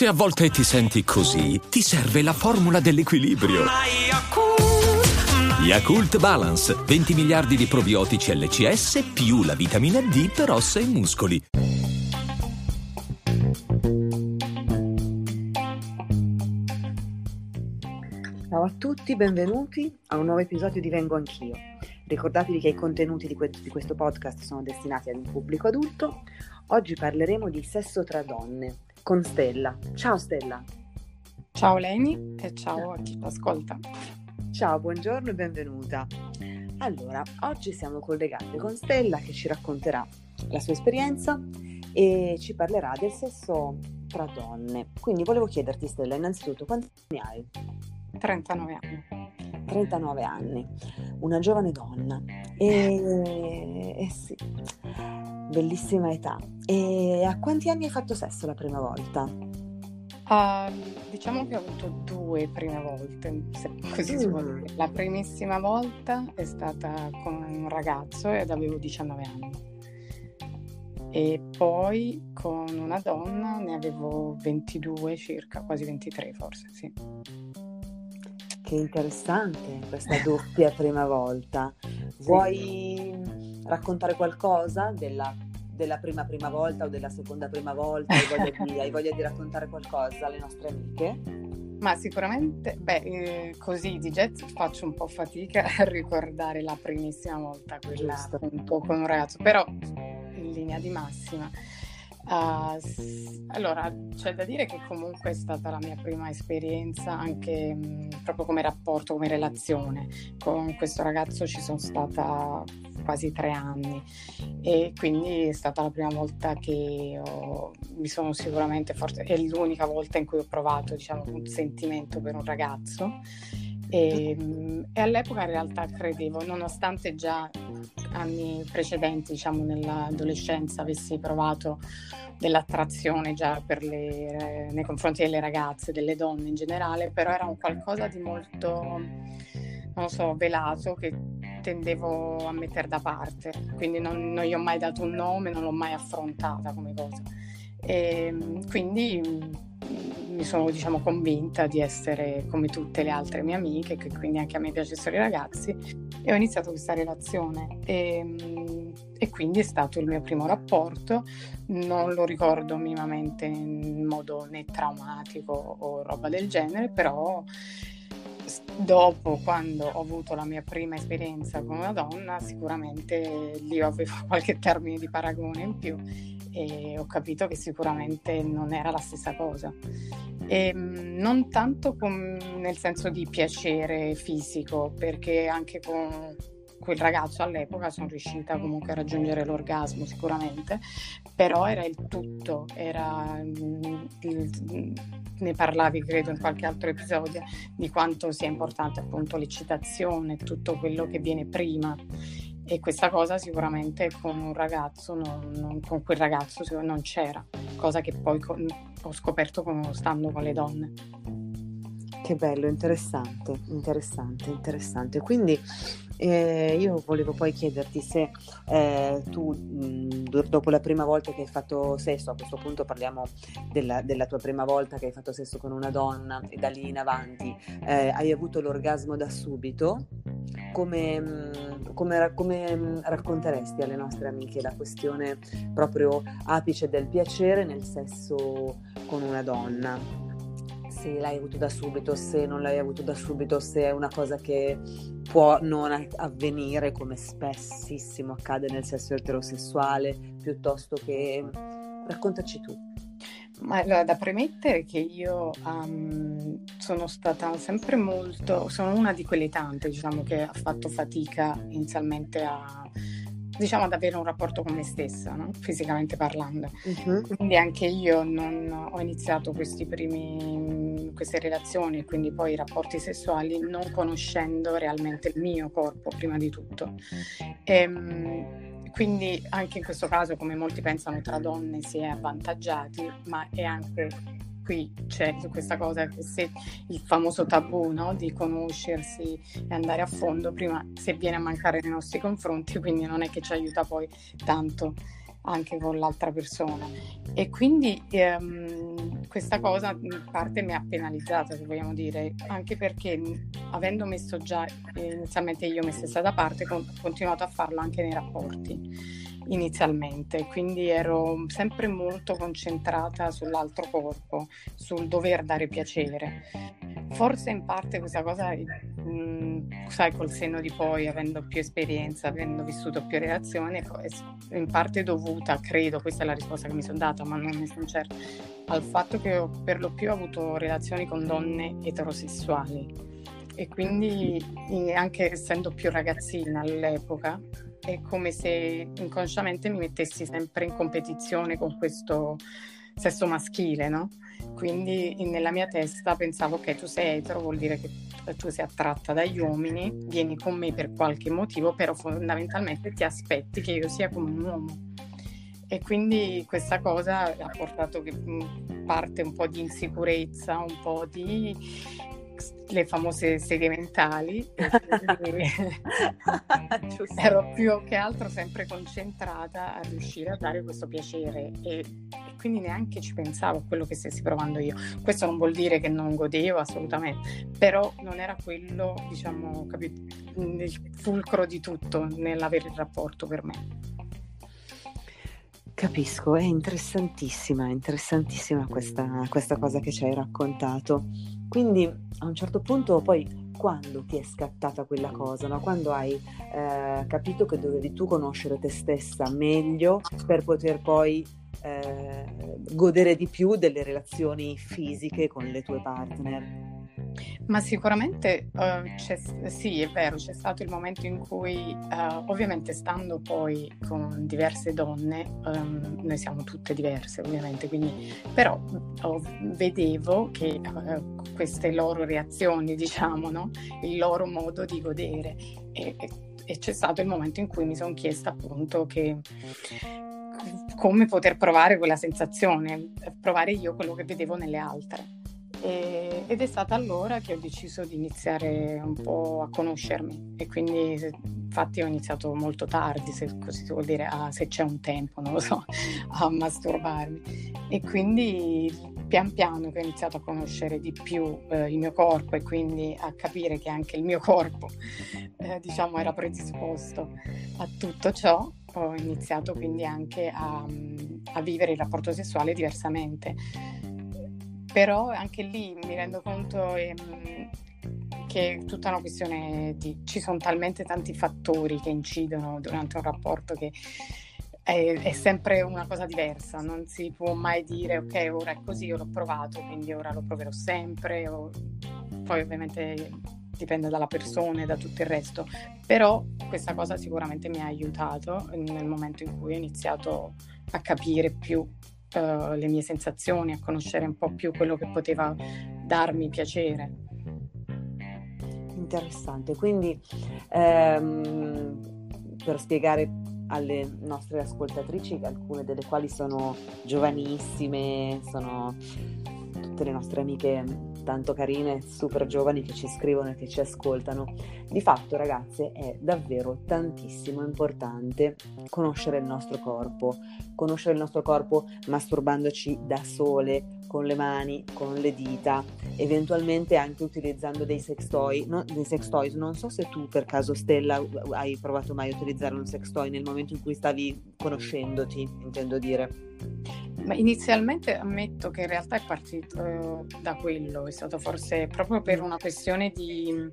Se a volte ti senti così, ti serve la formula dell'equilibrio. Yakult Balance, 20 miliardi di probiotici LCS più la vitamina D per ossa e muscoli. Ciao a tutti, benvenuti a un nuovo episodio di Vengo Anch'io. Ricordatevi che i contenuti di, que- di questo podcast sono destinati ad un pubblico adulto. Oggi parleremo di sesso tra donne con Stella. Ciao Stella. Ciao Leni e ciao a chi ci ascolta. Ciao, buongiorno e benvenuta. Allora, oggi siamo collegate con Stella che ci racconterà la sua esperienza e ci parlerà del sesso tra donne. Quindi volevo chiederti Stella, innanzitutto, quanti anni hai? 39 anni. 39 anni, una giovane donna. E, e sì, bellissima età. E a quanti anni hai fatto sesso la prima volta? Uh, diciamo che ho avuto due prime volte, così si può dire. La primissima volta è stata con un ragazzo ed avevo 19 anni. E poi con una donna ne avevo 22 circa, quasi 23 forse, sì. Che interessante questa doppia prima volta. Vuoi raccontare qualcosa della della prima prima volta o della seconda prima volta? Hai voglia di, hai voglia di raccontare qualcosa alle nostre amiche? Ma sicuramente, beh, eh, così di jet faccio un po' fatica a ricordare la primissima volta, quella Giusto. un po' con un ragazzo, però in linea di massima. Uh, allora, c'è da dire che comunque è stata la mia prima esperienza anche mh, proprio come rapporto, come relazione. Con questo ragazzo ci sono stata quasi tre anni e quindi è stata la prima volta che ho, mi sono sicuramente forse è l'unica volta in cui ho provato diciamo un sentimento per un ragazzo e, e all'epoca in realtà credevo nonostante già anni precedenti diciamo nell'adolescenza avessi provato dell'attrazione già le, nei confronti delle ragazze, delle donne in generale, però era un qualcosa di molto non so, velato che tendevo a mettere da parte, quindi non, non gli ho mai dato un nome, non l'ho mai affrontata come cosa. E ehm, quindi mi sono diciamo convinta di essere come tutte le altre mie amiche, che quindi anche a me piacessero i ragazzi, e ho iniziato questa relazione. E, ehm, e quindi è stato il mio primo rapporto, non lo ricordo minimamente in modo né traumatico o roba del genere, però dopo, quando ho avuto la mia prima esperienza con una donna, sicuramente lì avevo qualche termine di paragone in più e ho capito che sicuramente non era la stessa cosa. E, ehm, non tanto con, nel senso di piacere fisico, perché anche con quel ragazzo all'epoca sono riuscita comunque a raggiungere l'orgasmo sicuramente, però era il tutto, era il, ne parlavi credo in qualche altro episodio di quanto sia importante appunto l'eccitazione, tutto quello che viene prima e questa cosa sicuramente con un ragazzo, non, non, con quel ragazzo non c'era, cosa che poi con, ho scoperto con, stando con le donne. Che bello, interessante, interessante, interessante. Quindi eh, io volevo poi chiederti se eh, tu, mh, dopo la prima volta che hai fatto sesso, a questo punto parliamo della, della, tua prima volta che hai fatto sesso con una donna e da lì in avanti, eh, hai avuto l'orgasmo da subito? Come, mh, come, come racconteresti alle nostre amiche la questione proprio apice del piacere nel sesso con una donna? Se l'hai avuto da subito, se non l'hai avuto da subito, se è una cosa che può non avvenire come spessissimo accade nel sesso eterosessuale, piuttosto che raccontaci tu. Ma allora, da premettere che io um, sono stata sempre molto, sono una di quelle tante, diciamo, che ha fatto fatica inizialmente a diciamo ad avere un rapporto con me stessa, no? fisicamente parlando. Uh-huh. Quindi anche io non ho iniziato primi, queste relazioni e quindi poi i rapporti sessuali non conoscendo realmente il mio corpo prima di tutto. E, ehm, quindi anche in questo caso, come molti pensano, tra donne si è avvantaggiati, ma è anche qui c'è questa cosa se il famoso tabù no? di conoscersi e andare a fondo prima se viene a mancare nei nostri confronti quindi non è che ci aiuta poi tanto anche con l'altra persona e quindi ehm, questa cosa in parte mi ha penalizzata, se vogliamo dire, anche perché avendo messo già inizialmente io me stessa da parte, ho continuato a farlo anche nei rapporti inizialmente, quindi ero sempre molto concentrata sull'altro corpo, sul dover dare piacere. Forse in parte questa cosa, mh, mm, sai, col senno di poi, avendo più esperienza, avendo vissuto più relazioni, è in parte dovuta, credo, questa è la risposta che mi sono data, ma non ne sono certa, al fatto che ho per lo più avuto relazioni con donne eterosessuali e quindi anche essendo più ragazzina all'epoca è come se inconsciamente mi mettessi sempre in competizione con questo sesso maschile, no? Quindi nella mia testa pensavo che tu sei etero, vuol dire che tu sei attratta dagli uomini, vieni con me per qualche motivo, però fondamentalmente ti aspetti che io sia come un uomo. E quindi questa cosa ha portato che parte un po' di insicurezza, un po' di le famose seghe mentali ero più che altro sempre concentrata a riuscire a dare questo piacere e, e, quindi neanche ci pensavo a quello che stessi provando io. Questo non vuol dire che non godevo assolutamente però non era quello diciamo capito, il fulcro di tutto nell'avere il rapporto per me Capisco, è interessantissima, interessantissima questa, questa cosa che ci hai raccontato. Quindi a un certo punto poi quando ti è scattata quella cosa, no? quando hai eh, capito che dovevi tu conoscere te stessa meglio per poter poi eh, godere di più delle relazioni fisiche con le tue partner. Ma sicuramente uh, sì, è vero, c'è stato il momento in cui, uh, ovviamente stando poi con diverse donne, um, noi siamo tutte diverse ovviamente, quindi, però oh, vedevo che uh, queste loro reazioni, diciamo, no? il loro modo di godere e, e, e c'è stato il momento in cui mi sono chiesta appunto che come poter provare quella sensazione, provare io quello che vedevo nelle altre. E, ed è stata allora che ho deciso di iniziare un po' a conoscermi e quindi infatti ho iniziato molto tardi, se così si vuol dire, a, se c'è un tempo, non lo so, a masturbarmi. E quindi pian piano che ho iniziato a conoscere di più eh, il mio corpo e quindi a capire che anche il mio corpo, eh, diciamo, era predisposto a tutto ciò, ho iniziato quindi anche a, a vivere il rapporto sessuale diversamente però anche lì mi rendo conto ehm, che è tutta una questione di ci sono talmente tanti fattori che incidono durante un rapporto che è, è, sempre una cosa diversa, non si può mai dire ok ora è così, io l'ho provato, quindi ora lo proverò sempre, o... poi ovviamente dipende dalla persona e da tutto il resto, però questa cosa sicuramente mi ha aiutato nel momento in cui ho iniziato a capire più uh, le mie sensazioni, a conoscere un po' più quello che poteva darmi piacere. Interessante, quindi ehm, per spiegare alle nostre ascoltatrici, alcune delle quali sono giovanissime, sono tutte le nostre amiche tanto carine, super giovani che ci scrivono e che ci ascoltano. Di fatto, ragazze, è davvero tantissimo importante conoscere il nostro corpo, conoscere il nostro corpo masturbandoci da sole, con le mani, con le dita, eventualmente anche utilizzando dei sex toy, no, dei sex toys. Non so se tu per caso Stella hai provato mai a utilizzare un sex toy nel momento in cui stavi conoscendoti, intendo dire. Ma inizialmente ammetto che in realtà è partito eh, da quello, è stato forse proprio per una questione di,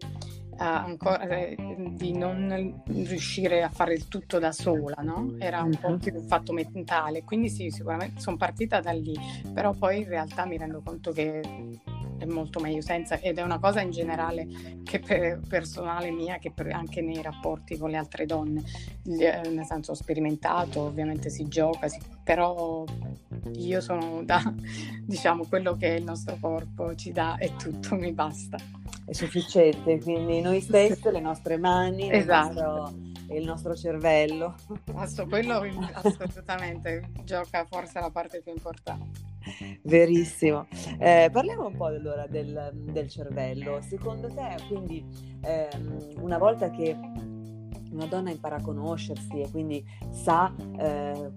ancora, eh, di non riuscire a fare il tutto da sola, no? Era un po' mhm. più un fatto mentale, quindi sì, sicuramente sono partita da lì, però poi in realtà mi rendo conto che è molto meglio senza ed è una cosa in generale che per, personale mia che per, anche nei rapporti con le altre donne. Eh, nel senso ho sperimentato ovviamente si gioca si, però io sono da diciamo quello che il nostro corpo ci dà e tutto mi basta è sufficiente quindi noi stesse le nostre mani esatto. il nostro il nostro cervello. Asso, quello assolutamente gioca forse la parte più importante. Verissimo. Eh, parliamo un po' allora del, del cervello. Secondo te, quindi, ehm, una volta che una donna impara a conoscersi e quindi sa eh,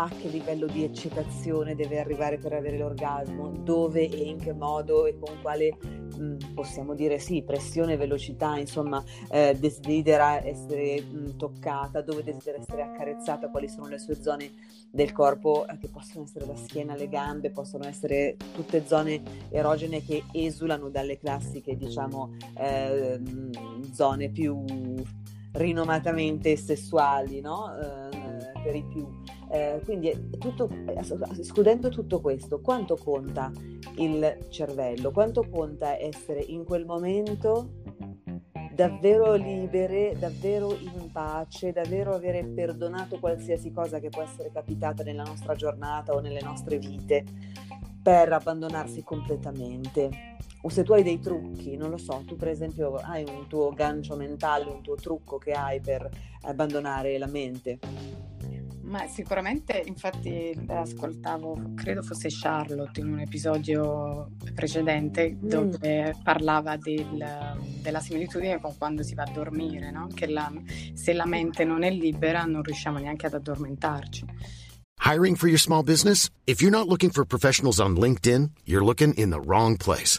a che livello di eccitazione deve arrivare per avere l'orgasmo, dove e in che modo e con quale mh, possiamo dire sì, pressione, velocità, insomma, eh, desidera essere mh, toccata, dove desidera essere accarezzata, quali sono le sue zone del corpo eh, che possono essere la schiena, le gambe, possono essere tutte zone erogene che esulano dalle classiche, diciamo, eh, zone più rinomatamente sessuali, no? Eh, per i più. Eh, quindi tutto, escludendo tutto questo, quanto conta il cervello? Quanto conta essere in quel momento davvero libere, davvero in pace, davvero avere perdonato qualsiasi cosa che può essere capitata nella nostra giornata o nelle nostre vite per abbandonarsi completamente? O se tu hai dei trucchi, non lo so, tu per esempio hai un tuo gancio mentale, un tuo trucco che hai per abbandonare la mente. Ma sicuramente, infatti, ascoltavo, credo fosse Charlotte in un episodio precedente mm. dove parlava del, della similitudine con quando si va a dormire, no? che la, se la mente non è libera non riusciamo neanche ad addormentarci. Hiring for your small business? If you're not looking for professionals on LinkedIn, you're looking in the wrong place.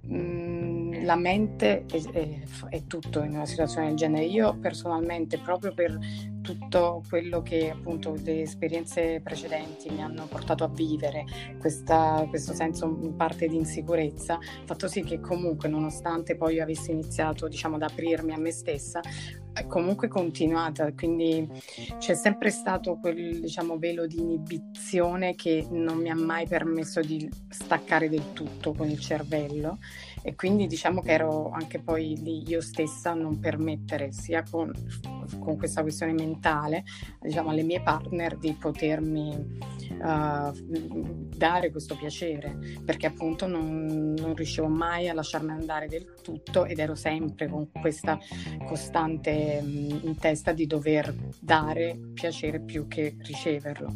la mente è, è, è, tutto in una situazione del genere. Io personalmente, proprio per tutto quello che appunto le esperienze precedenti mi hanno portato a vivere, questa, questo senso in parte di insicurezza, fatto sì che comunque nonostante poi io avessi iniziato diciamo ad aprirmi a me stessa, è comunque continuata, quindi c'è sempre stato quel diciamo, velo di inibizione che non mi ha mai permesso di staccare del tutto con il cervello e quindi diciamo che ero anche poi lì io stessa a non permettere sia con, con questa questione mentale diciamo alle mie partner di potermi uh, dare questo piacere perché appunto non, non riuscivo mai a lasciarmi andare del tutto ed ero sempre con questa costante um, in testa di dover dare piacere più che riceverlo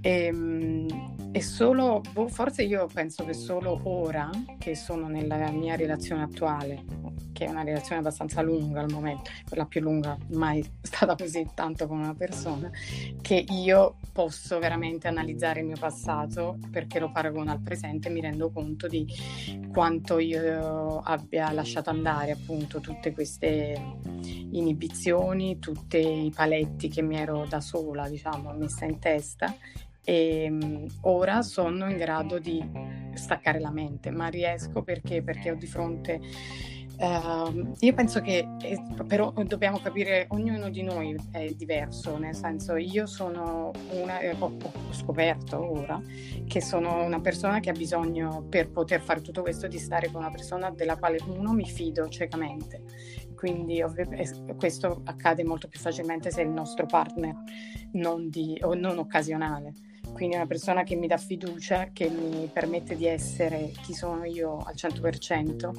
e, ehm, e solo, boh, forse io penso che solo ora che sono nella mia relazione attuale, che è una relazione abbastanza lunga al momento, quella più lunga mai stata così tanto con una persona, che io posso veramente analizzare il mio passato perché lo paragono al presente e mi rendo conto di quanto io abbia lasciato andare appunto tutte queste inibizioni, tutti i paletti che mi ero da sola, diciamo, messa in testa e um, ora sono in grado di staccare la mente, ma riesco perché? Perché ho di fronte Uh, io penso che eh, però dobbiamo capire, ognuno di noi è diverso, nel senso io sono una, eh, ho, ho, scoperto ora che sono una persona che ha bisogno per poter fare tutto questo di stare con una persona della quale uno mi fido ciecamente. Quindi questo accade molto più facilmente se il nostro partner non, di, non occasionale quindi una persona che mi dà fiducia, che mi permette di essere chi sono io al 100%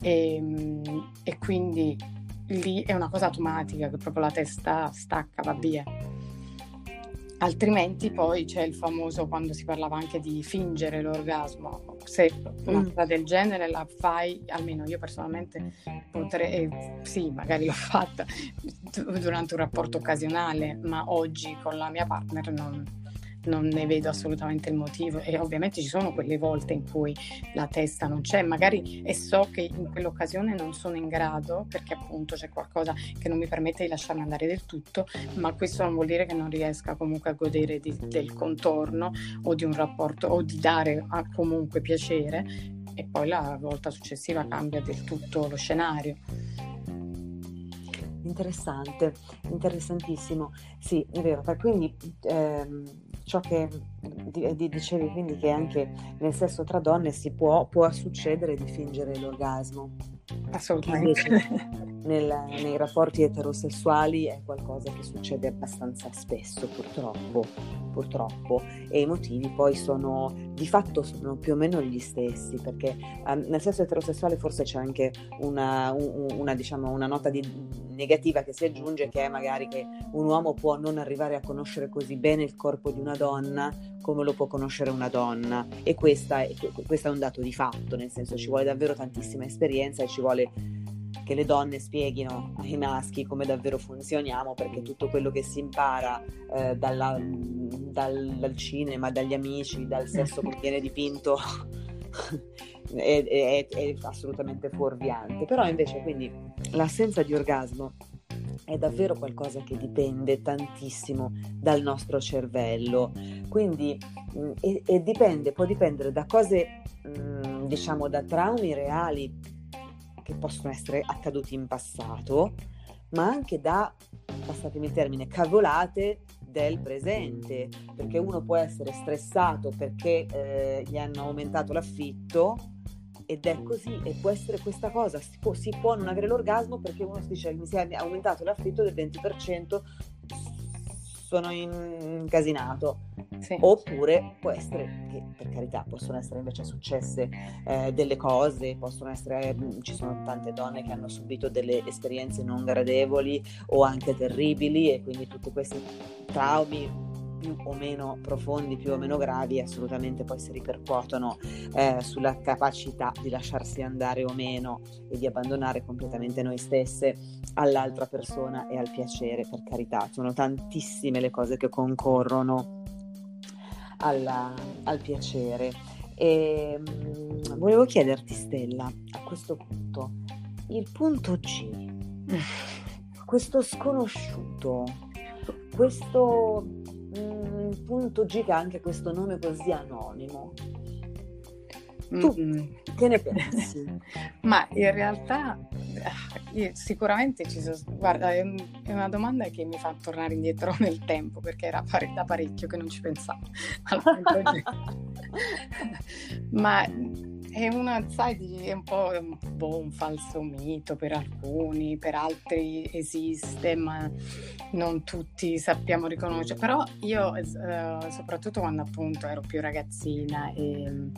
e, ehm, e quindi lì è una cosa automatica che proprio la testa stacca, va via. Altrimenti poi c'è il famoso quando si parlava anche di fingere l'orgasmo. Se una mm. cosa del genere la fai, almeno io personalmente potrei, eh, sì, magari l'ho fatta durante un rapporto occasionale, ma oggi con la mia partner non, non ne vedo assolutamente il motivo e ovviamente ci sono quelle volte in cui la testa non c'è, magari e so che in quell'occasione non sono in grado perché appunto c'è qualcosa che non mi permette di lasciarmi andare del tutto, ma questo non vuol dire che non riesca comunque a godere di, del contorno o di un rapporto o di dare a comunque piacere e poi la volta successiva cambia del tutto lo scenario. Interessante, interessantissimo. Sì, è vero. Quindi ehm, ciò che dicevi quindi che anche nel sesso tra donne si può, può succedere di fingere l'orgasmo. Assolutamente. Nel, nei rapporti eterosessuali è qualcosa che succede abbastanza spesso, purtroppo, purtroppo, e i motivi poi sono di fatto sono più o meno gli stessi, perché um, nel senso eterosessuale forse c'è anche una, una, diciamo, una nota di, negativa che si aggiunge, che è magari che un uomo può non arrivare a conoscere così bene il corpo di una donna come lo può conoscere una donna, e questa è, questo è un dato di fatto, nel senso ci vuole davvero tantissima esperienza e ci vuole che le donne spieghino ai maschi come davvero funzioniamo, perché tutto quello che si impara eh, dalla, dal, dal, cinema, dagli amici, dal sesso che viene dipinto è, è, è assolutamente fuorviante. Però invece quindi l'assenza di orgasmo è davvero qualcosa che dipende tantissimo dal nostro cervello. Quindi mh, e, e, dipende, può dipendere da cose, mh, diciamo, da traumi reali che possono essere accaduti in passato, ma anche da, passatemi il termine, cavolate del presente, perché uno può essere stressato perché eh, gli hanno aumentato l'affitto ed è così e può essere questa cosa, si può, si può non avere l'orgasmo perché uno si dice mi si è aumentato l'affitto del 20% sono incasinato. Sì. Oppure può essere che per carità possono essere invece successe eh, delle cose, possono essere, mm, ci sono tante donne che hanno subito delle esperienze non gradevoli o anche terribili e quindi tutti questi traumi più o meno profondi, più o meno gravi, assolutamente poi si ripercuotono eh, sulla capacità di lasciarsi andare o meno e di abbandonare completamente noi stesse all'altra persona e al piacere, per carità. Sono tantissime le cose che concorrono alla, al piacere. E mh, mm, volevo chiederti, Stella, a questo punto, il punto G, questo sconosciuto, questo un punto G che ha anche questo nome così anonimo. Tu mm-hmm. che ne pensi? Ma in realtà io, sicuramente ci sono. Guarda, è, una domanda che mi fa tornare indietro nel tempo perché era pare, da parecchio che non ci pensavo. Ma è una, sai, è un po' un, boh, un falso mito per alcuni, per altri esiste, ma non tutti sappiamo riconoscere. Però io, eh, soprattutto quando appunto ero più ragazzina e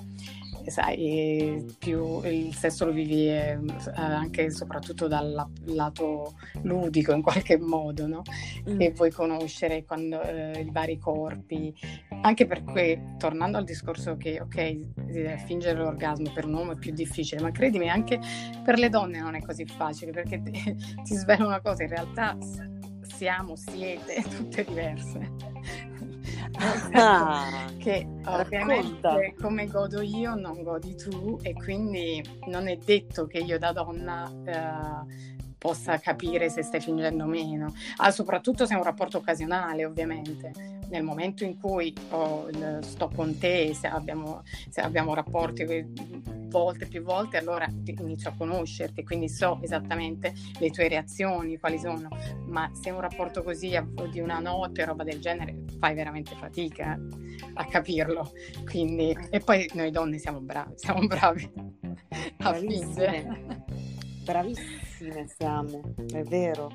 sai, più il sesso lo vivi eh, anche e soprattutto dal lato ludico in qualche modo, no? Mm. E vuoi conoscere quando, eh, i vari corpi, anche perché tornando al discorso che ok, fingere l'orgasmo per un uomo è più difficile, ma credimi anche per le donne non è così facile perché ti, ti svelo una cosa, in realtà siamo, siete tutte diverse ah, che ovviamente racconta. come godo io non godi tu e quindi non è detto che io da donna eh, possa capire se stai fingendo o meno, ah, soprattutto se è un rapporto occasionale ovviamente. Nel momento in cui oh, sto con te, se abbiamo, se abbiamo rapporti volte, più volte, allora inizio a conoscerti, quindi so esattamente le tue reazioni, quali sono, ma se un rapporto così di una notte, roba del genere, fai veramente fatica a capirlo. Quindi, e poi noi donne siamo bravi, siamo bravi a fingere. Bravissime siamo, è vero.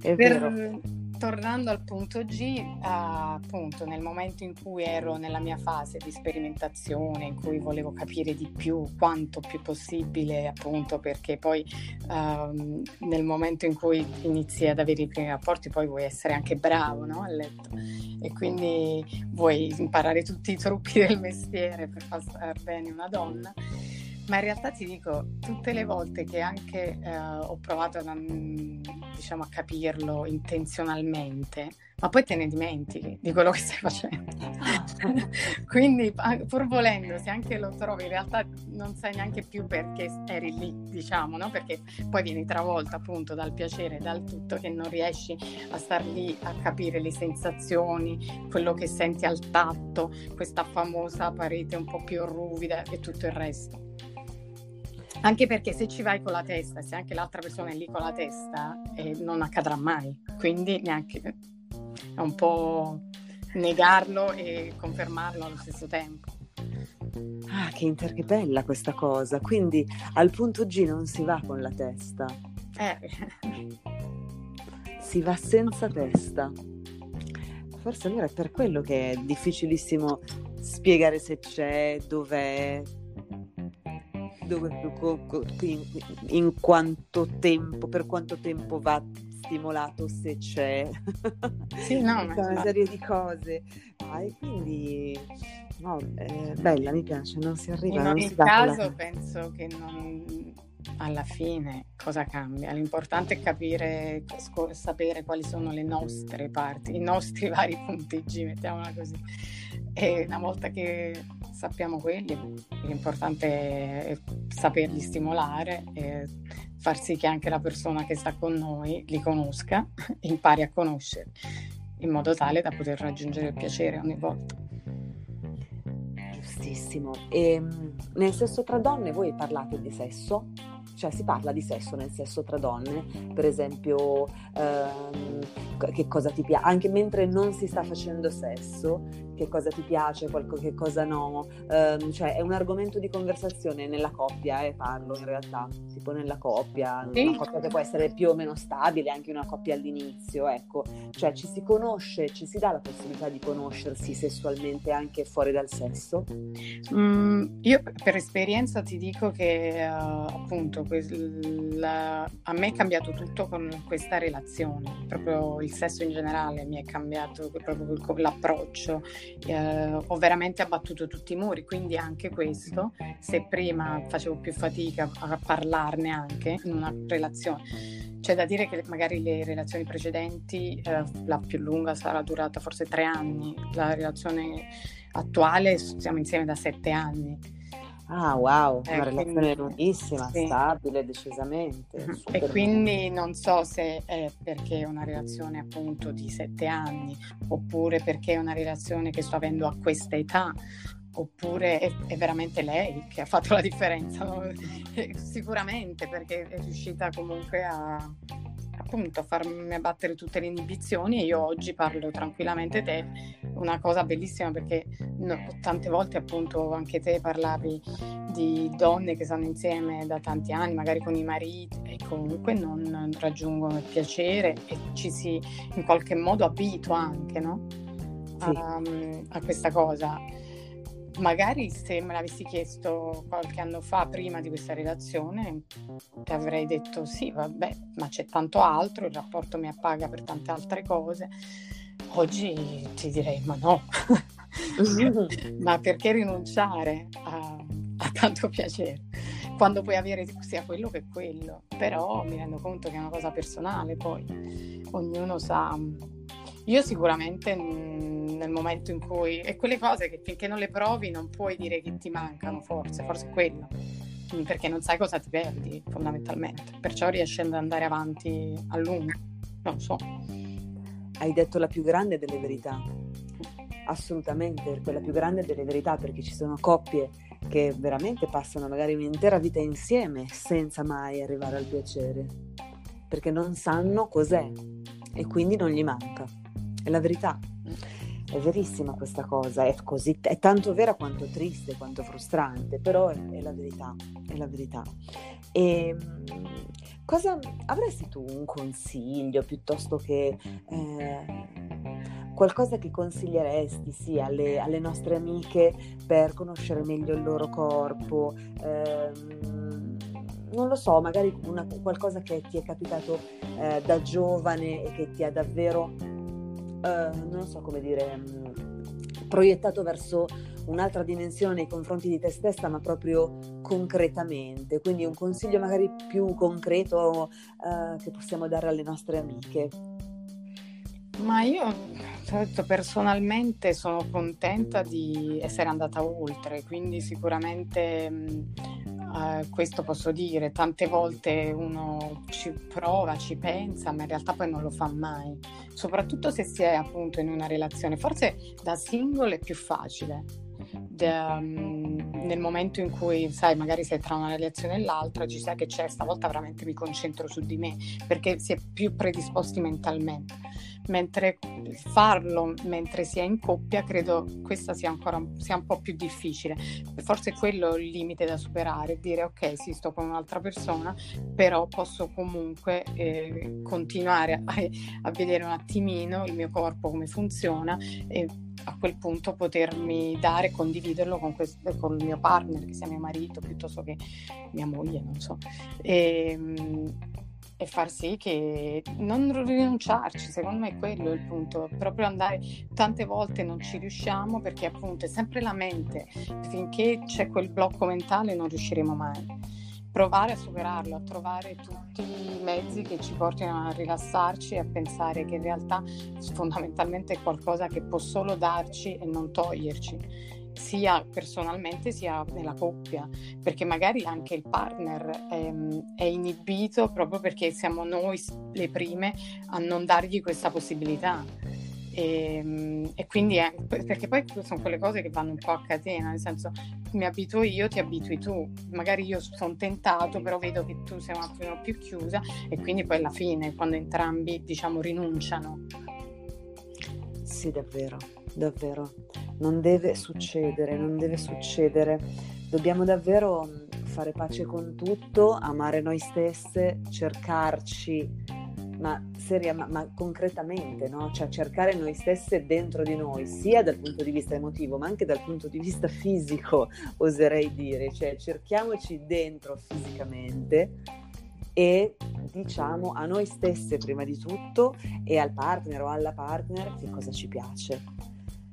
È per, vero. Tornando al punto G, appunto nel momento in cui ero nella mia fase di sperimentazione, in cui volevo capire di più quanto più possibile, appunto perché poi um, nel momento in cui inizi ad avere i primi rapporti poi vuoi essere anche bravo no? a letto e quindi vuoi imparare tutti i trucchi del mestiere per far stare bene una donna ma in realtà ti dico, tutte le volte che anche eh, ho provato a, diciamo, a capirlo intenzionalmente, ma poi te ne dimentichi di quello che stai facendo. Quindi, pur volendo, se anche lo trovi, in realtà non sai neanche più perché eri lì, diciamo, no? Perché poi vieni travolta appunto dal piacere, dal tutto, che non riesci a star lì a capire le sensazioni, quello che senti al tatto, questa famosa parete un po' più ruvida e tutto il resto. Anche perché se ci vai con la testa, se anche l'altra persona è lì con la testa, eh, non accadrà mai. Quindi neanche è un po' negarlo e confermarlo allo stesso tempo. Ah, che, inter- che bella questa cosa. Quindi al punto G non si va con la testa. Eh. Si va senza testa. Forse allora è per quello che è difficilissimo spiegare se c'è, dov'è, in, quanto tempo, per quanto tempo va stimolato se c'è. Sì, no, una serie di cose. Ah, e quindi no, è bella, mi piace, non si arriva. In ogni caso penso che non, alla fine cosa cambia? L'importante è capire, sapere quali sono le nostre parti, i nostri vari punteggi, mettiamola così. E una volta che sappiamo quelli, l'importante è saperli stimolare e far sì che anche la persona che sta con noi li conosca, impari a conoscere, in modo tale da poter raggiungere il piacere ogni volta. Giustissimo. E ehm, nel sesso tra donne voi parlate di sesso? cioè si parla di sesso nel sesso tra donne, per esempio ehm, che cosa ti piace, anche mentre non si sta facendo sesso, che cosa ti piace, che cosa no, ehm, cioè è un argomento di conversazione nella coppia, eh, parlo in realtà, tipo nella coppia, sì. una coppia che può essere più o meno stabile, anche una coppia all'inizio, ecco, cioè ci si conosce, ci si dà la possibilità di conoscersi sessualmente anche fuori dal sesso? Mm, io per esperienza ti dico che uh, appunto la, a me è cambiato tutto con questa relazione, proprio il sesso in generale mi è cambiato proprio l'approccio, eh, ho veramente abbattuto tutti i muri, quindi anche questo, se prima facevo più fatica a parlarne anche in una relazione, c'è da dire che magari le relazioni precedenti, eh, la più lunga sarà durata forse tre anni, la relazione attuale siamo insieme da sette anni Ah, wow, eh, una relazione quindi, lunghissima, sì. stabile, decisamente. Uh-huh. E quindi non so se è perché è una relazione appunto di sette anni, oppure perché è una relazione che sto avendo a questa età, oppure è, è veramente lei che ha fatto la differenza. No? Sicuramente perché è riuscita comunque a, appunto a farmi abbattere tutte le inibizioni e io oggi parlo tranquillamente te, una cosa bellissima perché no, tante volte appunto anche te parlavi di donne che stanno insieme da tanti anni, magari con i mariti e comunque non raggiungono il piacere e ci si in qualche modo abitua anche no? a, sì. a, a questa cosa magari se me l'avessi chiesto qualche anno fa, prima di questa relazione, ti avrei detto sì, vabbè, ma c'è tanto altro, il rapporto mi appaga per tante altre cose. Oggi ti direi ma no, ma perché rinunciare a, a tanto piacere? Quando puoi avere sia quello che quello, però mi rendo conto che è una cosa personale, poi ognuno sa. Io sicuramente nel momento in cui... E quelle cose che finché non le provi non puoi dire che ti mancano, forse, forse è quello. Perché non sai cosa ti perdi, fondamentalmente. Perciò riesci ad andare avanti a lungo. Non so. Hai detto la più grande delle verità. Assolutamente, quella più grande delle verità, perché ci sono coppie che veramente passano magari un'intera vita insieme senza mai arrivare al piacere, perché non sanno cos'è e quindi non gli manca. È la verità. È verissima questa cosa, è, così, è tanto vera quanto triste, quanto frustrante, però è, è la verità, è la verità. E ehm, cosa avresti tu un consiglio piuttosto che eh, qualcosa che consiglieresti sì, alle, alle, nostre amiche per conoscere meglio il loro corpo? Eh, non lo so, magari una, qualcosa che ti è capitato eh, da giovane e che ti ha davvero non so come dire, mm, proiettato verso un'altra dimensione nei confronti di te stessa, ma proprio concretamente. Quindi un consiglio magari più concreto uh, che possiamo dare alle nostre amiche. Ma io personalmente sono contenta di essere andata oltre, quindi sicuramente mm, eh, questo posso dire, tante volte uno ci prova, ci pensa, ma in realtà poi non lo fa mai, soprattutto se si è appunto in una relazione. Forse da singolo è più facile, de, um, nel momento in cui, sai, magari sei tra una relazione e l'altra, ci sai che c'è, stavolta veramente mi concentro su di me, perché si è più predisposti mentalmente. Mentre farlo mentre si è in coppia, credo questa sia ancora sia un po' più difficile. Forse quello è il limite da superare, dire ok, sì, sto con un'altra persona, però posso comunque eh, continuare a, a vedere un attimino il mio corpo come funziona e a quel punto potermi dare e condividerlo con, questo, con, il mio partner, che sia mio marito piuttosto che mia moglie, non so. E, ehm, e far sì che non rinunciarci, secondo me quello è il punto, proprio andare tante volte non ci riusciamo perché appunto è sempre la mente, finché c'è quel blocco mentale non riusciremo mai provare a superarlo, a trovare tutti i mezzi che ci portino a rilassarci e a pensare che in realtà fondamentalmente è qualcosa che può solo darci e non toglierci sia personalmente sia nella coppia, perché magari anche il partner è, è, inibito proprio perché siamo noi le prime a non dargli questa possibilità. E, ehm, e, quindi è, perché poi sono quelle cose che vanno un po' a catena, nel senso mi abituo io, ti abitui tu, magari io sono tentato, però vedo che tu sei un attimo più chiusa e quindi poi alla fine quando entrambi diciamo rinunciano. Sì, davvero, davvero. Non deve succedere, non deve succedere. Dobbiamo davvero fare pace con tutto, amare noi stesse, cercarci ma, seria, ma, ma concretamente, no? cioè cercare noi stesse dentro di noi, sia dal punto di vista emotivo, ma anche dal punto di vista fisico, oserei dire, cioè cerchiamoci dentro fisicamente e diciamo a noi stesse prima di tutto e al partner o alla partner che cosa ci piace.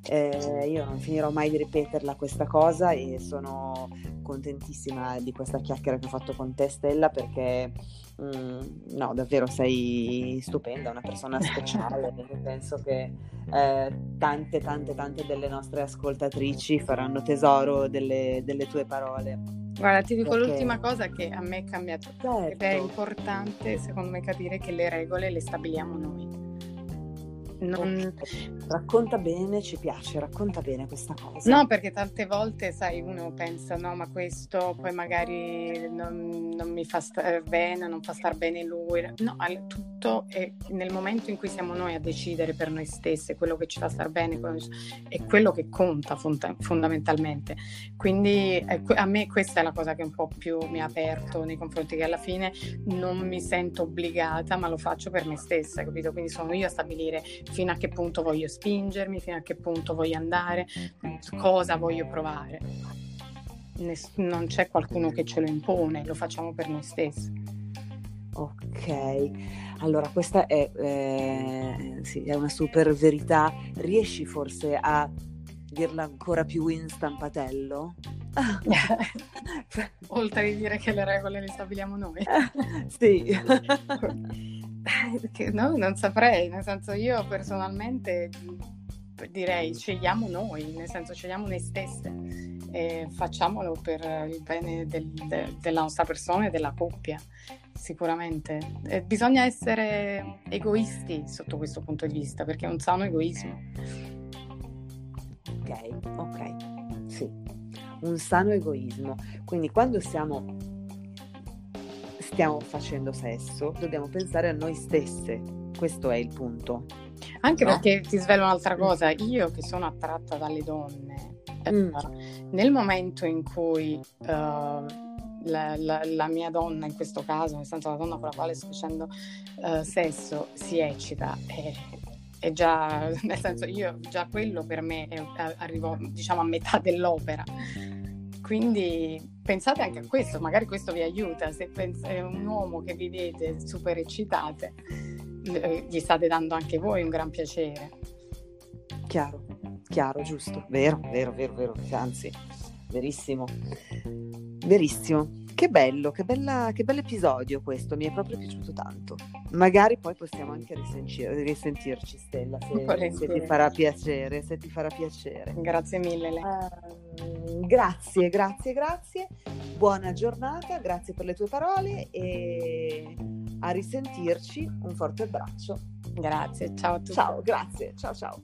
Eh, io non finirò mai di ripeterla questa cosa e sono contentissima di questa chiacchiera che ho fatto con te Stella perché mm, no davvero sei stupenda, una persona speciale penso che eh, tante tante tante delle nostre ascoltatrici faranno tesoro delle, delle tue parole. Guarda, ti dico perché... l'ultima cosa che a me è cambiato certo. ed è importante secondo me capire che le regole le stabiliamo noi non... Racconta bene, ci piace, racconta bene questa cosa. No, perché tante volte, sai, uno pensa, no, ma questo poi magari non, non mi fa stare bene, non fa star bene lui. No, tutto è nel momento in cui siamo noi a decidere per noi stessi quello che ci fa star bene, è quello che conta fondamentalmente. Quindi a me questa è la cosa che un po' più mi ha aperto nei confronti che alla fine non mi sento obbligata, ma lo faccio per me stessa, capito? Quindi sono io a stabilire fino a che punto voglio spingermi, fino a che punto voglio andare, cosa voglio provare. Ness- non c'è qualcuno che ce lo impone, lo facciamo per noi stessi. Ok, allora questa è, eh, sì, è una super verità. Riesci forse a dirla ancora più in stampatello? Oltre a dire che le regole le stabiliamo noi. sì. no, non saprei, nel senso io personalmente direi scegliamo noi, nel senso scegliamo noi stesse e facciamolo per il bene del, de, della nostra persona e della coppia, sicuramente. E bisogna essere egoisti sotto questo punto di vista, perché è un sano egoismo. Ok, ok, sì, un sano egoismo. Quindi quando siamo stiamo facendo sesso, dobbiamo pensare a noi stesse. Questo è il punto. Anche no? perché ti svelo un'altra cosa, io che sono attratta dalle donne, eh, mm. nel momento in cui uh, la, la, la, mia donna, in questo caso, nel senso la donna con la quale sto facendo uh, sesso, si eccita, è, è, già, nel senso io già quello per me è, arrivo diciamo a metà dell'opera quindi pensate anche a questo, magari questo vi aiuta, se è un uomo che vi vede super eccitate, eh, gli state dando anche voi un gran piacere. Chiaro, chiaro, giusto, vero, vero, vero, vero, anzi, verissimo, verissimo. Che bello, che, bella, che bell'episodio questo, mi è proprio piaciuto tanto. Magari poi possiamo anche risentirci, Stella, se, se, ti farà piacere, se ti farà piacere. Grazie mille. Uh, grazie, grazie, grazie. Buona giornata, grazie per le tue parole e a risentirci. Un forte abbraccio. Grazie, ciao a tutti. Ciao, grazie, ciao ciao.